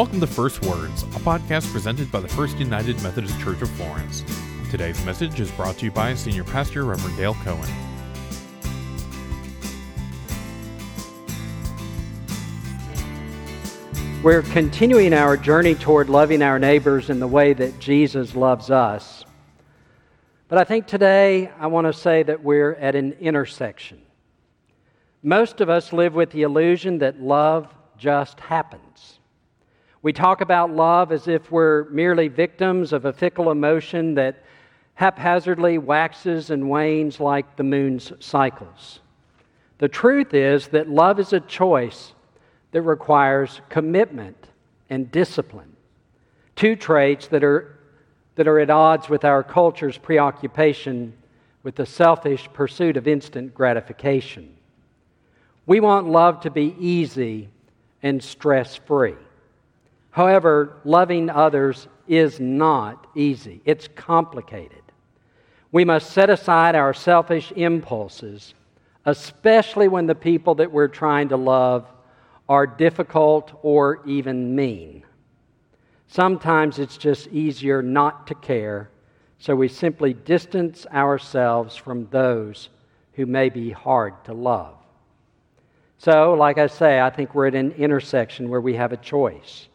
Welcome to First Words, a podcast presented by the First United Methodist Church of Florence. Today's message is brought to you by Senior Pastor Reverend Dale Cohen. We're continuing our journey toward loving our neighbors in the way that Jesus loves us. But I think today I want to say that we're at an intersection. Most of us live with the illusion that love just happens. We talk about love as if we're merely victims of a fickle emotion that haphazardly waxes and wanes like the moon's cycles. The truth is that love is a choice that requires commitment and discipline, two traits that are, that are at odds with our culture's preoccupation with the selfish pursuit of instant gratification. We want love to be easy and stress free. However, loving others is not easy, it's complicated. We must set aside our selfish impulses, especially when the people that we're trying to love are difficult or even mean. Sometimes it's just easier not to care, so we simply distance ourselves from those who may be hard to love. So, like I say, I think we're at an intersection where we have a choice.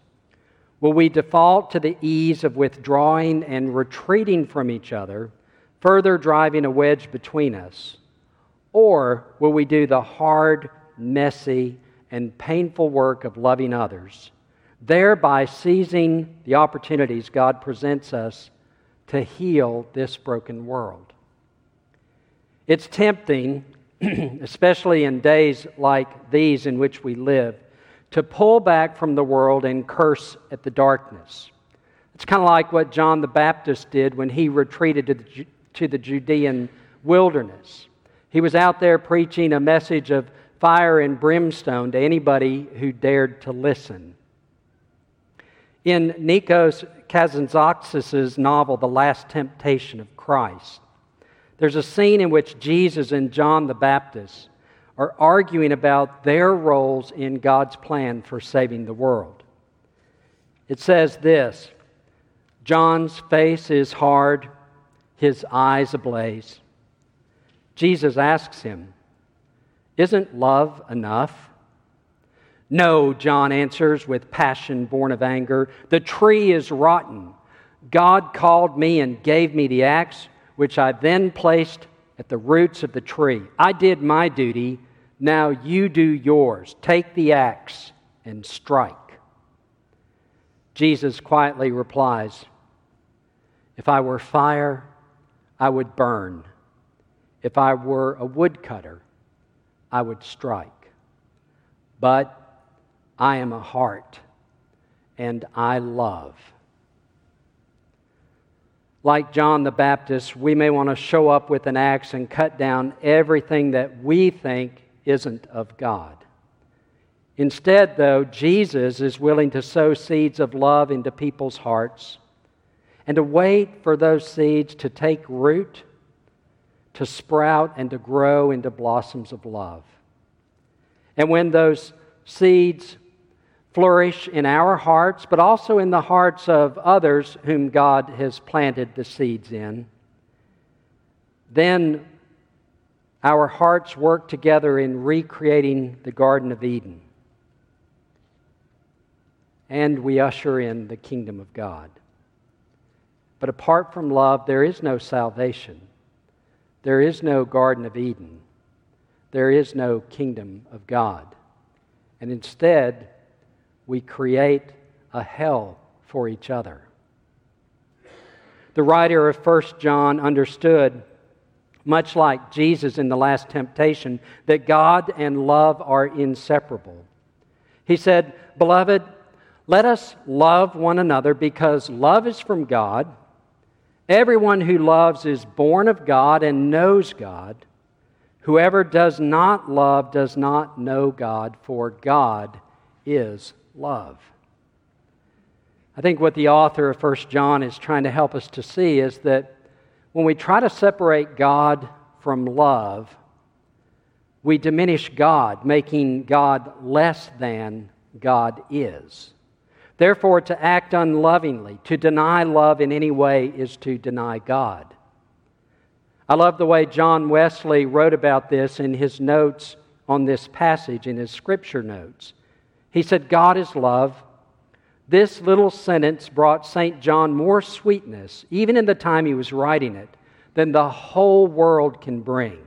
Will we default to the ease of withdrawing and retreating from each other, further driving a wedge between us? Or will we do the hard, messy, and painful work of loving others, thereby seizing the opportunities God presents us to heal this broken world? It's tempting especially in days like these in which we live, to pull back from the world and curse at the darkness. It's kind of like what John the Baptist did when he retreated to the, to the Judean wilderness. He was out there preaching a message of fire and brimstone to anybody who dared to listen. In Nikos Kazantzakis' novel, The Last Temptation of Christ, there's a scene in which Jesus and John the Baptist are arguing about their roles in God's plan for saving the world. It says this John's face is hard, his eyes ablaze. Jesus asks him, Isn't love enough? No, John answers with passion born of anger. The tree is rotten. God called me and gave me the axe which I then placed at the roots of the tree. I did my duty, now you do yours. Take the axe and strike. Jesus quietly replies, If I were fire, I would burn. If I were a woodcutter, I would strike. But I am a heart, and I love like John the Baptist, we may want to show up with an axe and cut down everything that we think isn't of God. Instead, though, Jesus is willing to sow seeds of love into people's hearts and to wait for those seeds to take root, to sprout, and to grow into blossoms of love. And when those seeds flourish in our hearts, but also in the hearts of others whom God has planted the seeds in, then our hearts work together in recreating the Garden of Eden. And we usher in the kingdom of God. But apart from love, there is no salvation. There is no Garden of Eden. There is no kingdom of God. And instead, we create a hell for each other. The writer of 1 John understood, much like Jesus in the last temptation, that God and love are inseparable. He said, Beloved, let us love one another because love is from God. Everyone who loves is born of God and knows God. Whoever does not love does not know God, for God is love. I think what the author of 1 John is trying to help us to see is that when we try to separate God from love, we diminish God, making God less than God is. Therefore, to act unlovingly, to deny love in any way, is to deny God. I love the way John Wesley wrote about this in his notes on this passage, in his scripture notes. He said, God is love. This little sentence brought St. John more sweetness, even in the time he was writing it, than the whole world can bring.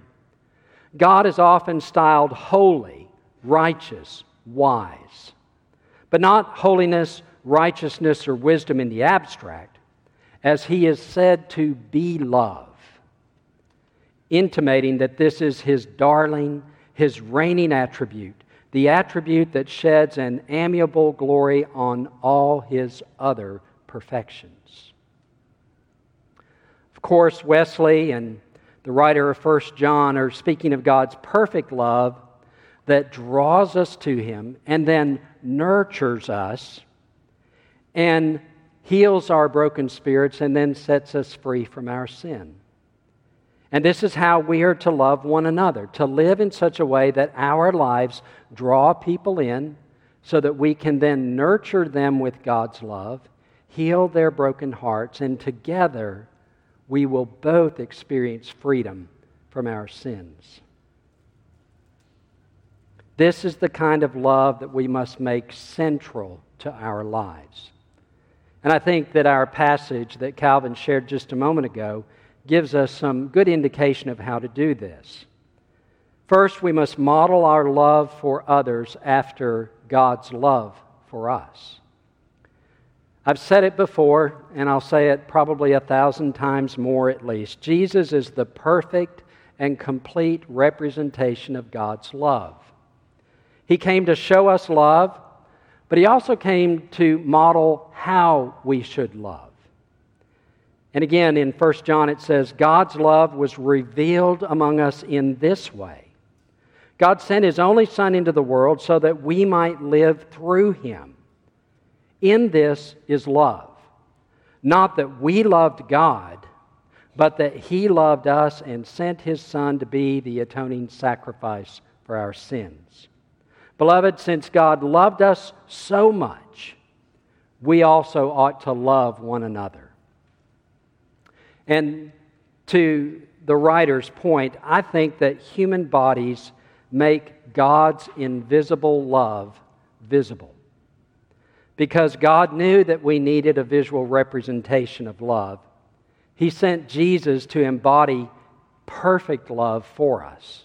God is often styled holy, righteous, wise, but not holiness, righteousness, or wisdom in the abstract, as he is said to be love, intimating that this is his darling, his reigning attribute, the attribute that sheds an amiable glory on all his other perfections. Of course, Wesley and the writer of 1 John are speaking of God's perfect love that draws us to him and then nurtures us and heals our broken spirits and then sets us free from our sin. And this is how we are to love one another, to live in such a way that our lives draw people in so that we can then nurture them with God's love, heal their broken hearts, and together we will both experience freedom from our sins. This is the kind of love that we must make central to our lives. And I think that our passage that Calvin shared just a moment ago gives us some good indication of how to do this. First, we must model our love for others after God's love for us. I've said it before, and I'll say it probably a thousand times more at least. Jesus is the perfect and complete representation of God's love. He came to show us love, but He also came to model how we should love. And again, in 1 John, it says, God's love was revealed among us in this way. God sent His only Son into the world so that we might live through Him. In this is love. Not that we loved God, but that He loved us and sent His Son to be the atoning sacrifice for our sins. Beloved, since God loved us so much, we also ought to love one another. And to the writer's point, I think that human bodies make God's invisible love visible. Because God knew that we needed a visual representation of love, He sent Jesus to embody perfect love for us.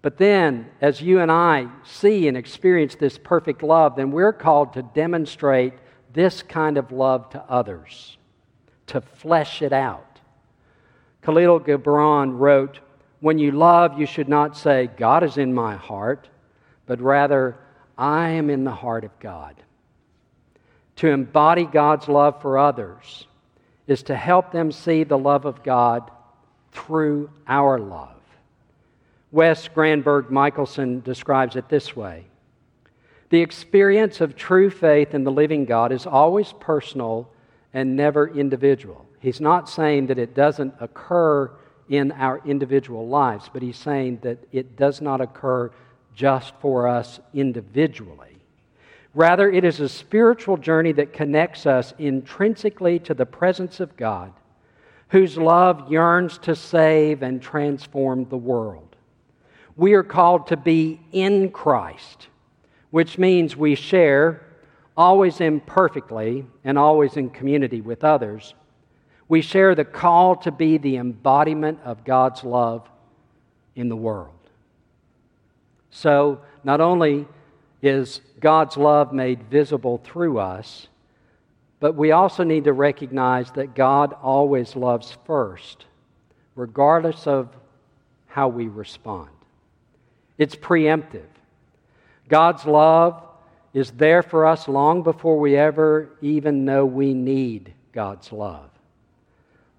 But then, as you and I see and experience this perfect love, then we're called to demonstrate this kind of love to others to flesh it out. Khalil Gibran wrote, When you love, you should not say, God is in my heart, but rather, I am in the heart of God. To embody God's love for others is to help them see the love of God through our love. Wes Granberg Michaelson describes it this way The experience of true faith in the living God is always personal and never individual. He's not saying that it doesn't occur in our individual lives, but he's saying that it does not occur just for us individually. Rather, it is a spiritual journey that connects us intrinsically to the presence of God, whose love yearns to save and transform the world. We are called to be in Christ, which means we share always imperfectly and always in community with others, we share the call to be the embodiment of God's love in the world. So, not only is God's love made visible through us, but we also need to recognize that God always loves first, regardless of how we respond. It's preemptive. God's love is there for us long before we ever even know we need God's love.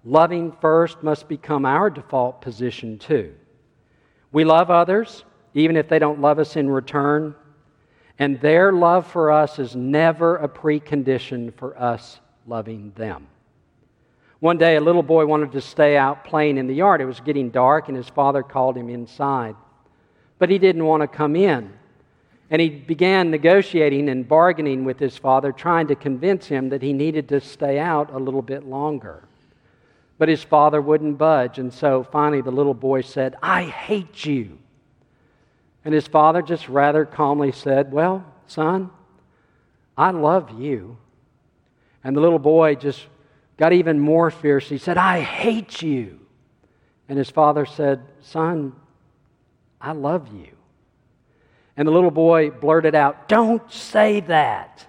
Loving first must become our default position too. We love others, even if they don't love us in return, and their love for us is never a precondition for us loving them. One day, a little boy wanted to stay out playing in the yard. It was getting dark, and his father called him inside. But he didn't want to come in. And he began negotiating and bargaining with his father, trying to convince him that he needed to stay out a little bit longer. But his father wouldn't budge, and so finally the little boy said, I hate you. And his father just rather calmly said, Well, son, I love you. And the little boy just got even more fierce. He said, I hate you. And his father said, Son, I love you. And the little boy blurted out, Don't say that.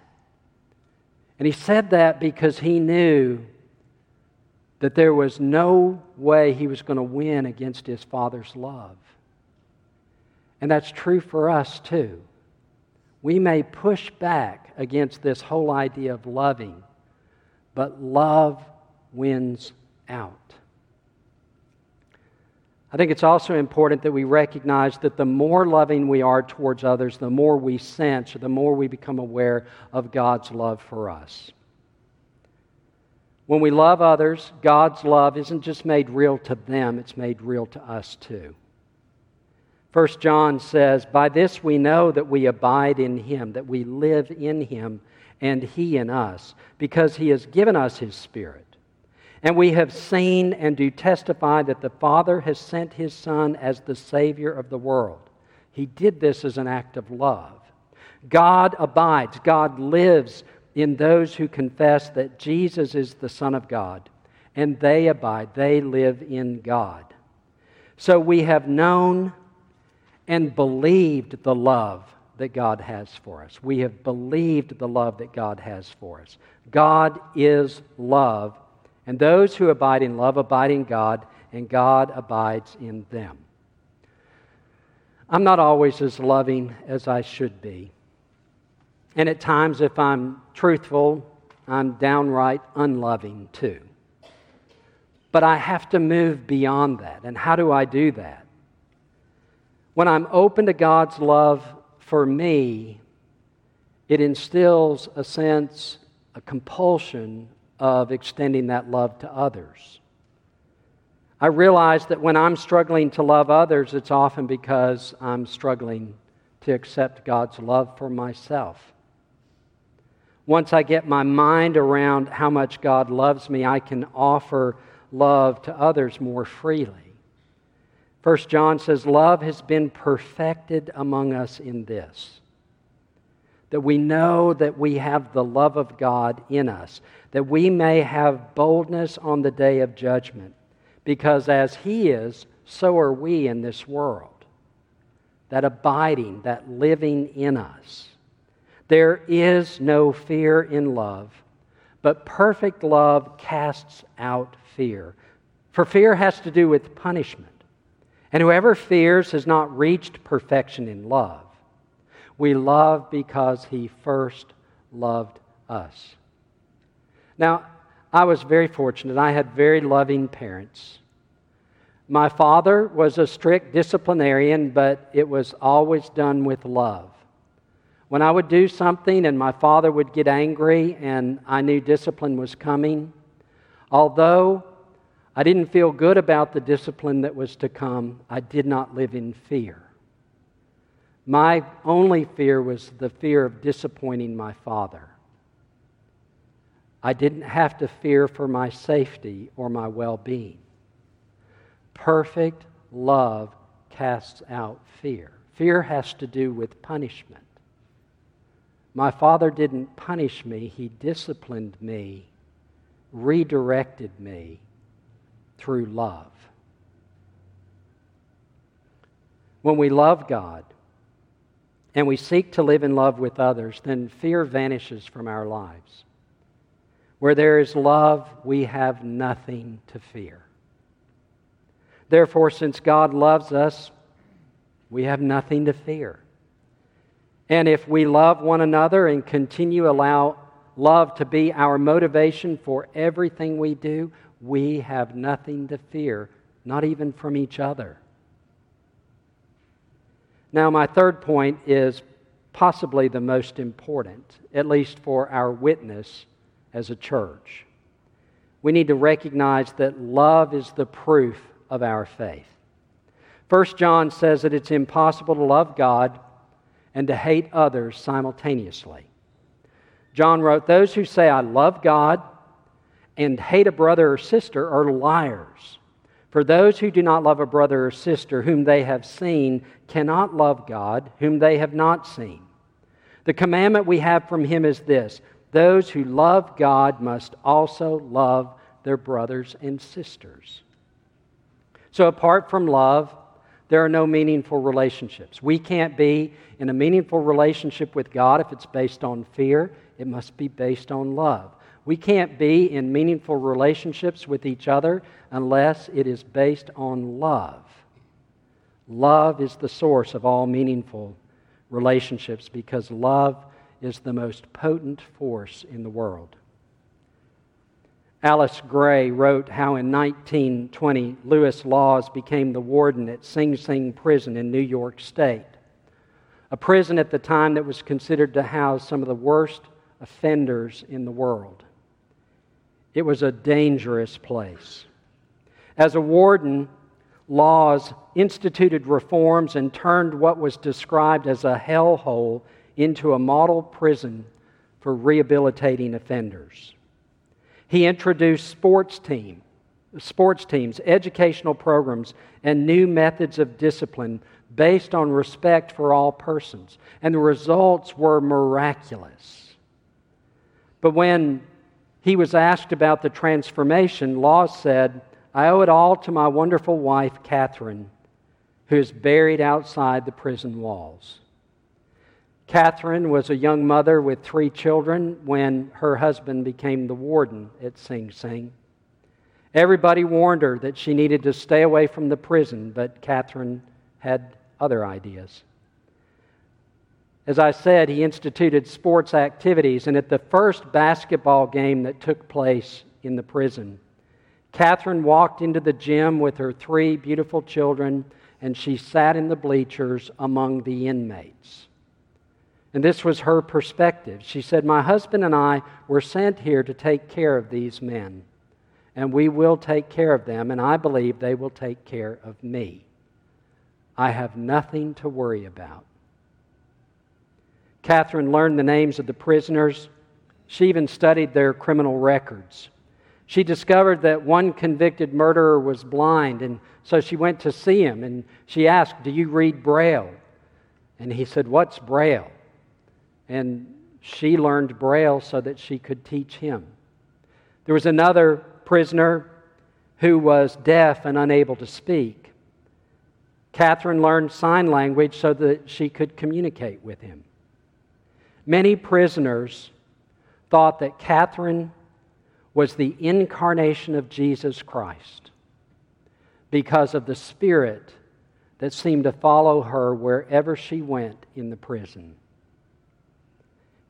And he said that because he knew that there was no way he was going to win against his father's love. And that's true for us too. We may push back against this whole idea of loving, but love wins out. I think it's also important that we recognize that the more loving we are towards others, the more we sense, or the more we become aware of God's love for us. When we love others, God's love isn't just made real to them, it's made real to us too. 1 John says, By this we know that we abide in him, that we live in him, and he in us, because he has given us his Spirit. And we have seen and do testify that the Father has sent his Son as the Savior of the world. He did this as an act of love. God abides, God lives in those who confess that Jesus is the Son of God, and they abide, they live in God. So we have known and believed the love that God has for us. We have believed the love that God has for us. God is love, and those who abide in love abide in God, and God abides in them. I'm not always as loving as I should be. And at times, if I'm truthful, I'm downright unloving too. But I have to move beyond that. And how do I do that? When I'm open to God's love for me, it instills a sense, a compulsion of extending that love to others. I realize that when I'm struggling to love others, it's often because I'm struggling to accept God's love for myself. Once I get my mind around how much God loves me, I can offer love to others more freely. First John says, Love has been perfected among us in this. That we know that we have the love of God in us, that we may have boldness on the day of judgment, because as He is, so are we in this world. That abiding, that living in us. There is no fear in love, but perfect love casts out fear. For fear has to do with punishment. And whoever fears has not reached perfection in love. We love because he first loved us. Now, I was very fortunate. I had very loving parents. My father was a strict disciplinarian, but it was always done with love. When I would do something and my father would get angry and I knew discipline was coming, although I didn't feel good about the discipline that was to come. I did not live in fear. My only fear was the fear of disappointing my father. I didn't have to fear for my safety or my well being. Perfect love casts out fear. Fear has to do with punishment. My father didn't punish me, he disciplined me, redirected me through love. When we love God and we seek to live in love with others, then fear vanishes from our lives. Where there is love, we have nothing to fear. Therefore, since God loves us, we have nothing to fear. And if we love one another and continue allow love to be our motivation for everything we do, we have nothing to fear, not even from each other. Now, my third point is possibly the most important, at least for our witness as a church. We need to recognize that love is the proof of our faith. First John says that it's impossible to love God and to hate others simultaneously. John wrote, Those who say, I love God and hate a brother or sister are liars. For those who do not love a brother or sister whom they have seen cannot love God whom they have not seen. The commandment we have from him is this those who love God must also love their brothers and sisters. So, apart from love, there are no meaningful relationships. We can't be in a meaningful relationship with God if it's based on fear, it must be based on love. We can't be in meaningful relationships with each other unless it is based on love. Love is the source of all meaningful relationships because love is the most potent force in the world. Alice Gray wrote how in 1920 Lewis Lawes became the warden at Sing Sing Prison in New York State, a prison at the time that was considered to house some of the worst offenders in the world. It was a dangerous place. As a warden, Lawes instituted reforms and turned what was described as a hellhole into a model prison for rehabilitating offenders. He introduced sports team, sports teams, educational programs, and new methods of discipline based on respect for all persons. And the results were miraculous. But when he was asked about the transformation, Lawes said, I owe it all to my wonderful wife, Catherine, who is buried outside the prison walls. Catherine was a young mother with three children when her husband became the warden at Sing Sing. Everybody warned her that she needed to stay away from the prison, but Catherine had other ideas. As I said, he instituted sports activities, and at the first basketball game that took place in the prison, Catherine walked into the gym with her three beautiful children, and she sat in the bleachers among the inmates. And this was her perspective. She said, My husband and I were sent here to take care of these men, and we will take care of them, and I believe they will take care of me. I have nothing to worry about. Catherine learned the names of the prisoners. She even studied their criminal records. She discovered that one convicted murderer was blind, and so she went to see him and she asked, Do you read Braille? And he said, What's Braille? and she learned Braille so that she could teach him. There was another prisoner who was deaf and unable to speak. Catherine learned sign language so that she could communicate with him. Many prisoners thought that Catherine was the incarnation of Jesus Christ because of the Spirit that seemed to follow her wherever she went in the prison.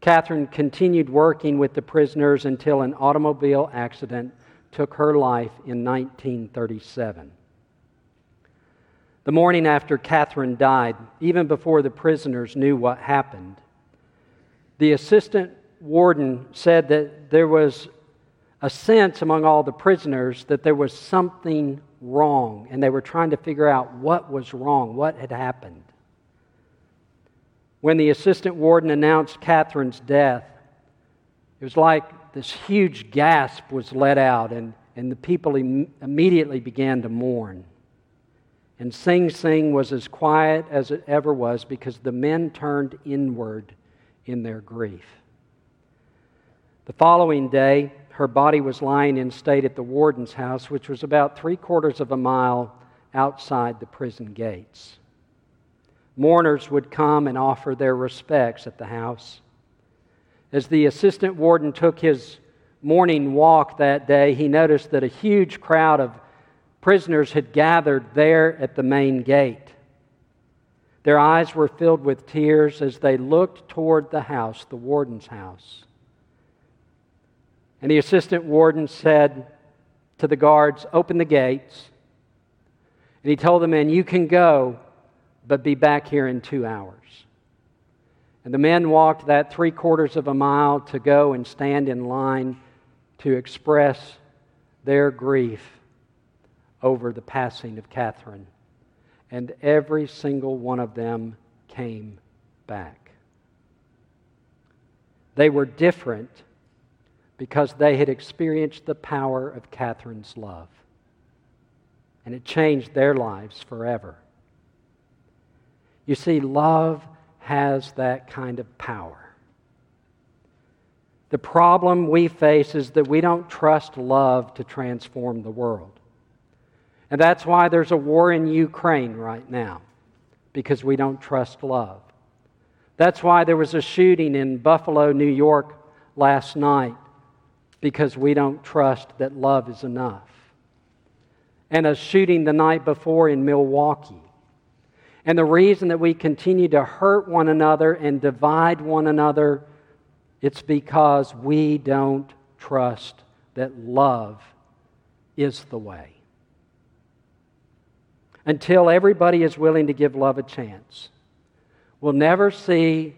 Catherine continued working with the prisoners until an automobile accident took her life in 1937. The morning after Catherine died, even before the prisoners knew what happened, the assistant warden said that there was a sense among all the prisoners that there was something wrong, and they were trying to figure out what was wrong, what had happened. When the assistant warden announced Catherine's death, it was like this huge gasp was let out, and, and the people Im- immediately began to mourn. And Sing Sing was as quiet as it ever was because the men turned inward in their grief. The following day, her body was lying in state at the warden's house, which was about three quarters of a mile outside the prison gates. Mourners would come and offer their respects at the house. As the assistant warden took his morning walk that day, he noticed that a huge crowd of prisoners had gathered there at the main gate. Their eyes were filled with tears as they looked toward the house, the warden's house. And the assistant warden said to the guards, Open the gates. And he told the men, You can go but be back here in two hours. And the men walked that three quarters of a mile to go and stand in line to express their grief over the passing of Catherine. And every single one of them came back. They were different because they had experienced the power of Catherine's love. And it changed their lives forever. You see, love has that kind of power. The problem we face is that we don't trust love to transform the world. And that's why there's a war in Ukraine right now, because we don't trust love. That's why there was a shooting in Buffalo, New York last night, because we don't trust that love is enough. And a shooting the night before in Milwaukee. And the reason that we continue to hurt one another and divide one another, it's because we don't trust that love is the way until everybody is willing to give love a chance. We'll never see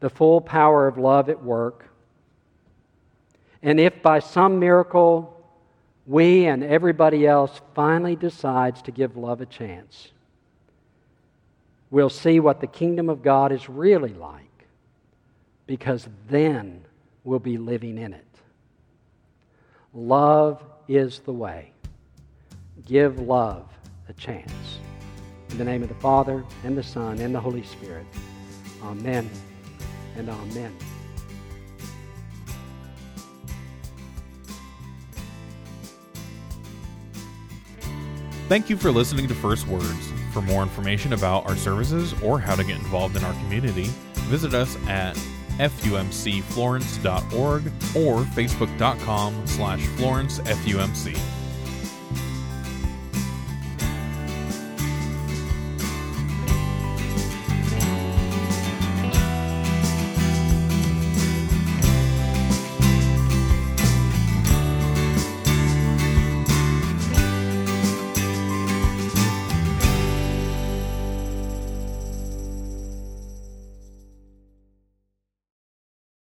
the full power of love at work. And if by some miracle we and everybody else finally decides to give love a chance, we'll see what the kingdom of God is really like because then we'll be living in it. Love is the way. Give love a chance. In the name of the Father, and the Son, and the Holy Spirit. Amen and amen. Thank you for listening to First Words. For more information about our services or how to get involved in our community, visit us at fumcflorence.org or facebook.com slash florencefumc.